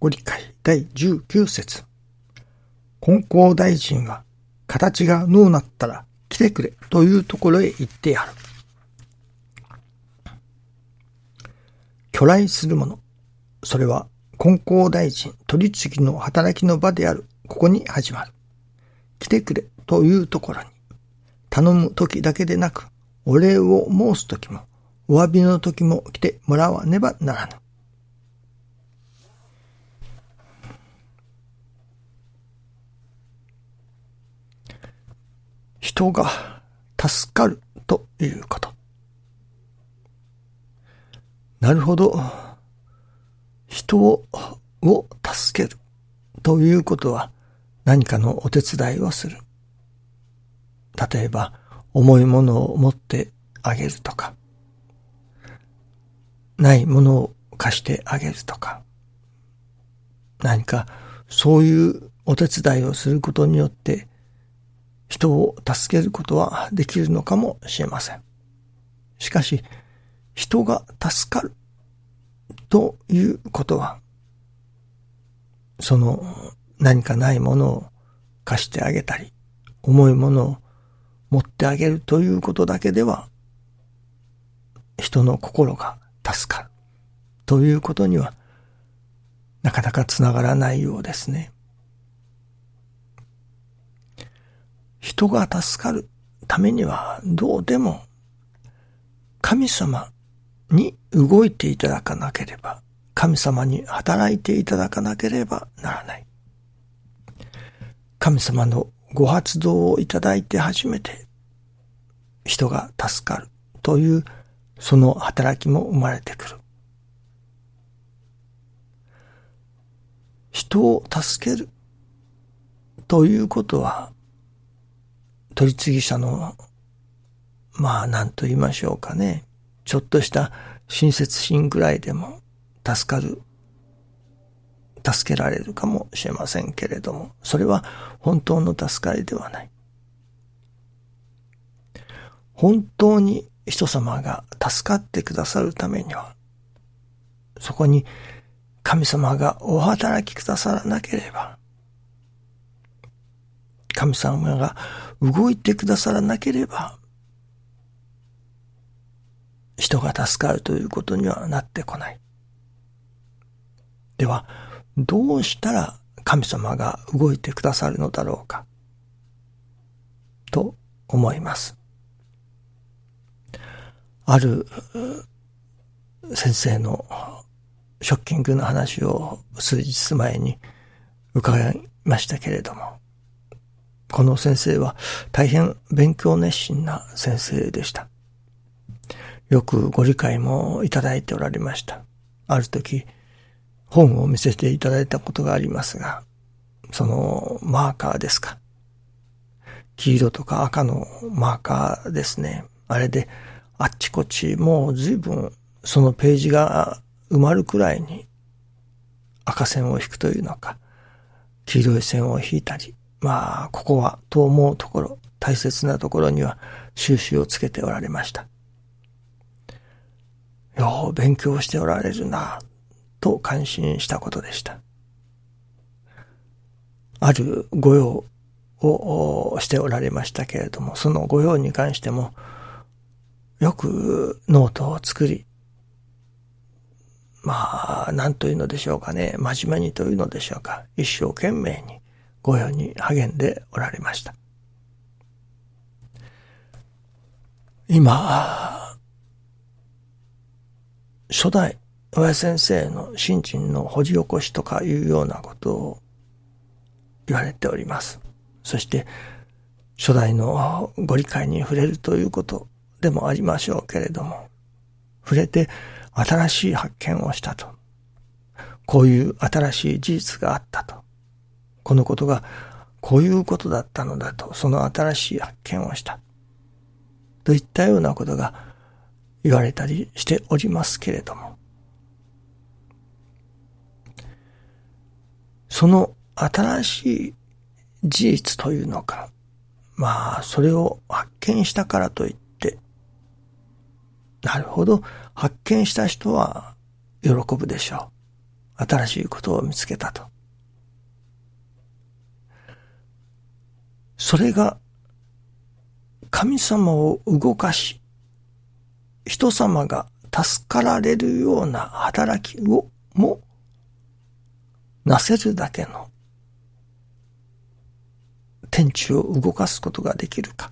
ご理解第19節金光大臣は形がのうなったら来てくれというところへ行ってやる。巨来するもの。それは金光大臣取次の働きの場である。ここに始まる。来てくれというところに。頼む時だけでなく、お礼を申す時も、お詫びの時も来てもらわねばならぬ。人が助かるということ。なるほど。人をを助けるということは何かのお手伝いをする。例えば、重いものを持ってあげるとか、ないものを貸してあげるとか、何かそういうお手伝いをすることによって人を助けることはできるのかもしれません。しかし、人が助かるということは、その何かないものを貸してあげたり、重いものを持ってあげるということだけでは、人の心が助かるということには、なかなかつながらないようですね。人が助かるためにはどうでも神様に動いていただかなければ、神様に働いていただかなければならない。神様のご発動をいただいて初めて人が助かるというその働きも生まれてくる。人を助けるということは取次者の、まあ、なんと言いましょうかね。ちょっとした親切心ぐらいでも助かる、助けられるかもしれませんけれども、それは本当の助かりではない。本当に人様が助かってくださるためには、そこに神様がお働きくださらなければ、神様が動いてくださらなければ、人が助かるということにはなってこない。では、どうしたら神様が動いてくださるのだろうか、と思います。ある先生のショッキングな話を数日前に伺いましたけれども、この先生は大変勉強熱心な先生でした。よくご理解もいただいておられました。ある時、本を見せていただいたことがありますが、そのマーカーですか。黄色とか赤のマーカーですね。あれであっちこっちもう随分そのページが埋まるくらいに赤線を引くというのか、黄色い線を引いたり、まあ、ここはと思うところ、大切なところには収集をつけておられました。よう勉強しておられるな、と感心したことでした。ある御用をしておられましたけれども、その御用に関しても、よくノートを作り、まあ、何というのでしょうかね、真面目にというのでしょうか、一生懸命に御用に励んでおられました。今、初代親先生の新人の掘り起こしとかいうようなことを言われております。そして、初代のご理解に触れるということでもありましょうけれども、触れて新しい発見をしたと。こういう新しい事実があったと。このことがこういうことだったのだと、その新しい発見をした。といったようなことが言われたりしておりますけれども、その新しい事実というのか、まあ、それを発見したからといって、なるほど、発見した人は喜ぶでしょう。新しいことを見つけたと。それが神様を動かし、人様が助かられるような働きをもなせるだけの天地を動かすことができるか、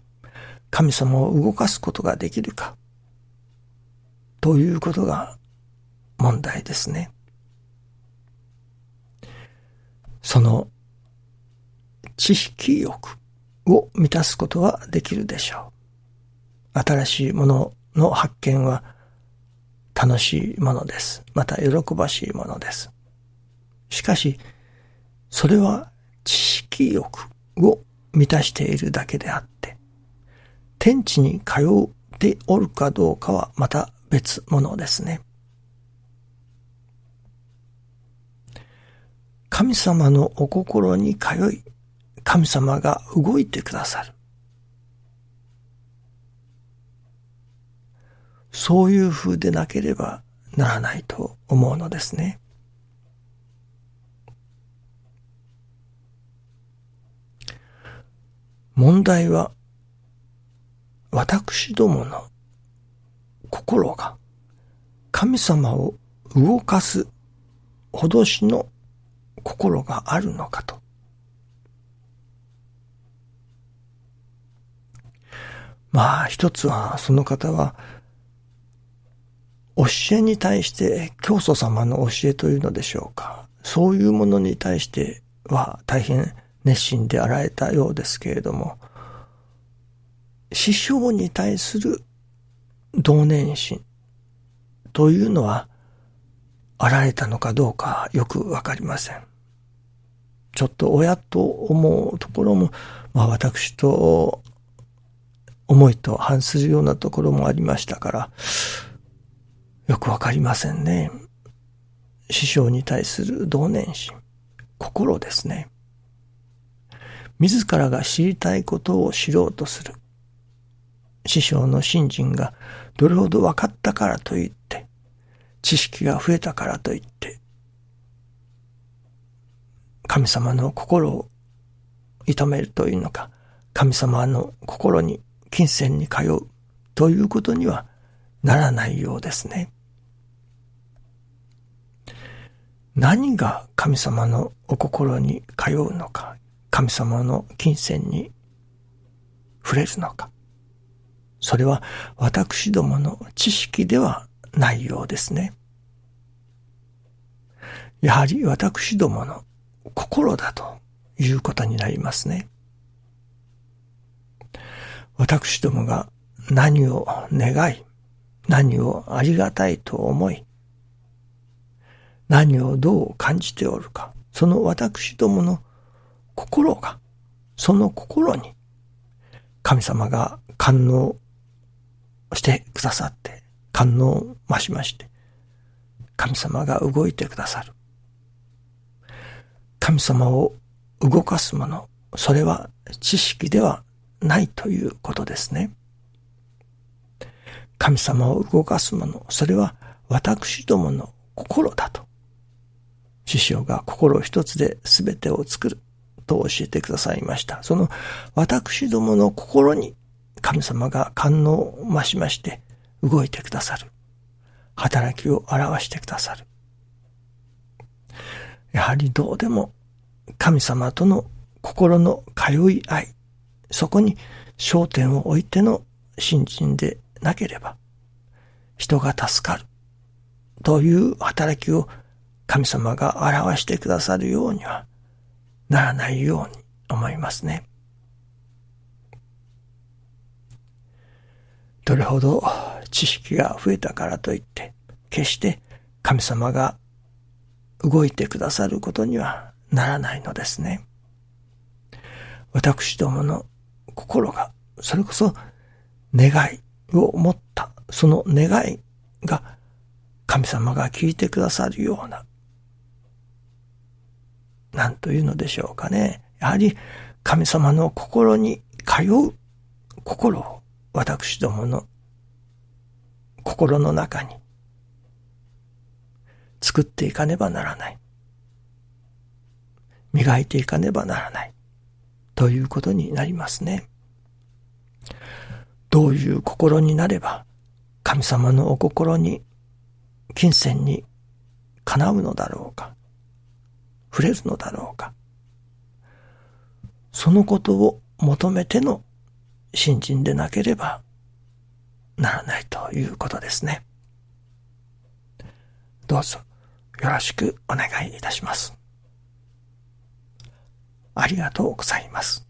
神様を動かすことができるか、ということが問題ですね。その知識欲。を満たすことはできるでしょう。新しいものの発見は楽しいものです。また喜ばしいものです。しかし、それは知識欲を満たしているだけであって、天地に通っておるかどうかはまた別物ですね。神様のお心に通い、神様が動いてくださる。そういう風でなければならないと思うのですね。問題は、私どもの心が神様を動かす脅しの心があるのかと。まあ一つはその方は教えに対して教祖様の教えというのでしょうか。そういうものに対しては大変熱心であられたようですけれども、師匠に対する同年心というのは、あられたのかどうかよくわかりません。ちょっと親と思うところも、まあ私と思いと反するようなところもありましたから、よくわかりませんね。師匠に対する同年心、心ですね。自らが知りたいことを知ろうとする。師匠の信心がどれほど分かったからといって、知識が増えたからといって、神様の心を痛めるというのか、神様の心に金銭に通うということにはならないようですね。何が神様のお心に通うのか、神様の金銭に触れるのか。それは私どもの知識ではないようですね。やはり私どもの心だということになりますね。私どもが何を願い、何をありがたいと思い、何をどう感じておるか、その私どもの心が、その心に、神様が感応してくださって、感応増しまして、神様が動いてくださる。神様を動かすもの、それは知識ではないということですね。神様を動かすもの、それは私どもの心だと。師匠が心一つで全てを作る。と教えてくださいました。その私どもの心に神様が感能を増しまして動いてくださる。働きを表してくださる。やはりどうでも神様との心の通い合い、そこに焦点を置いての信心でなければ、人が助かるという働きを神様が表してくださるようにはならないように思いますね。どれほど知識が増えたからといって、決して神様が動いてくださることにはならないのですね。私どもの心が、それこそ願いを持った、その願いが神様が聞いてくださるような、何というのでしょうかね。やはり神様の心に通う心を私どもの心の中に作っていかねばならない。磨いていかねばならない。ということになりますね。どういう心になれば、神様のお心に、金銭にかなうのだろうか。触れるのだろうか。そのことを求めての信心でなければならないということですね。どうぞよろしくお願いいたします。ありがとうございます。